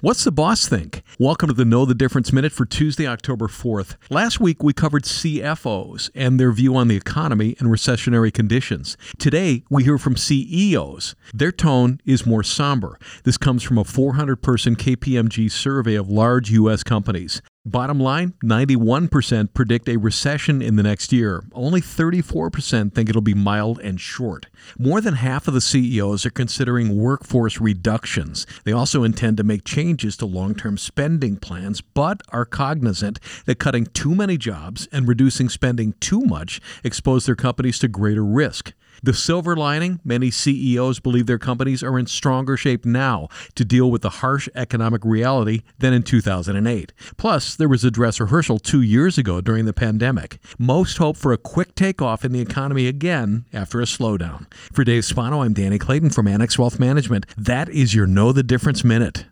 What's the boss think? Welcome to the Know the Difference Minute for Tuesday, October 4th. Last week we covered CFOs and their view on the economy and recessionary conditions. Today we hear from CEOs. Their tone is more somber. This comes from a 400 person KPMG survey of large U.S. companies. Bottom line 91% predict a recession in the next year. Only 34% think it'll be mild and short. More than half of the CEOs are considering workforce reductions. They also intend to make changes to long term spending plans, but are cognizant that cutting too many jobs and reducing spending too much expose their companies to greater risk. The silver lining many CEOs believe their companies are in stronger shape now to deal with the harsh economic reality than in 2008. Plus, there was a dress rehearsal two years ago during the pandemic. Most hope for a quick takeoff in the economy again after a slowdown. For Dave Spano, I'm Danny Clayton from Annex Wealth Management. That is your Know the Difference Minute.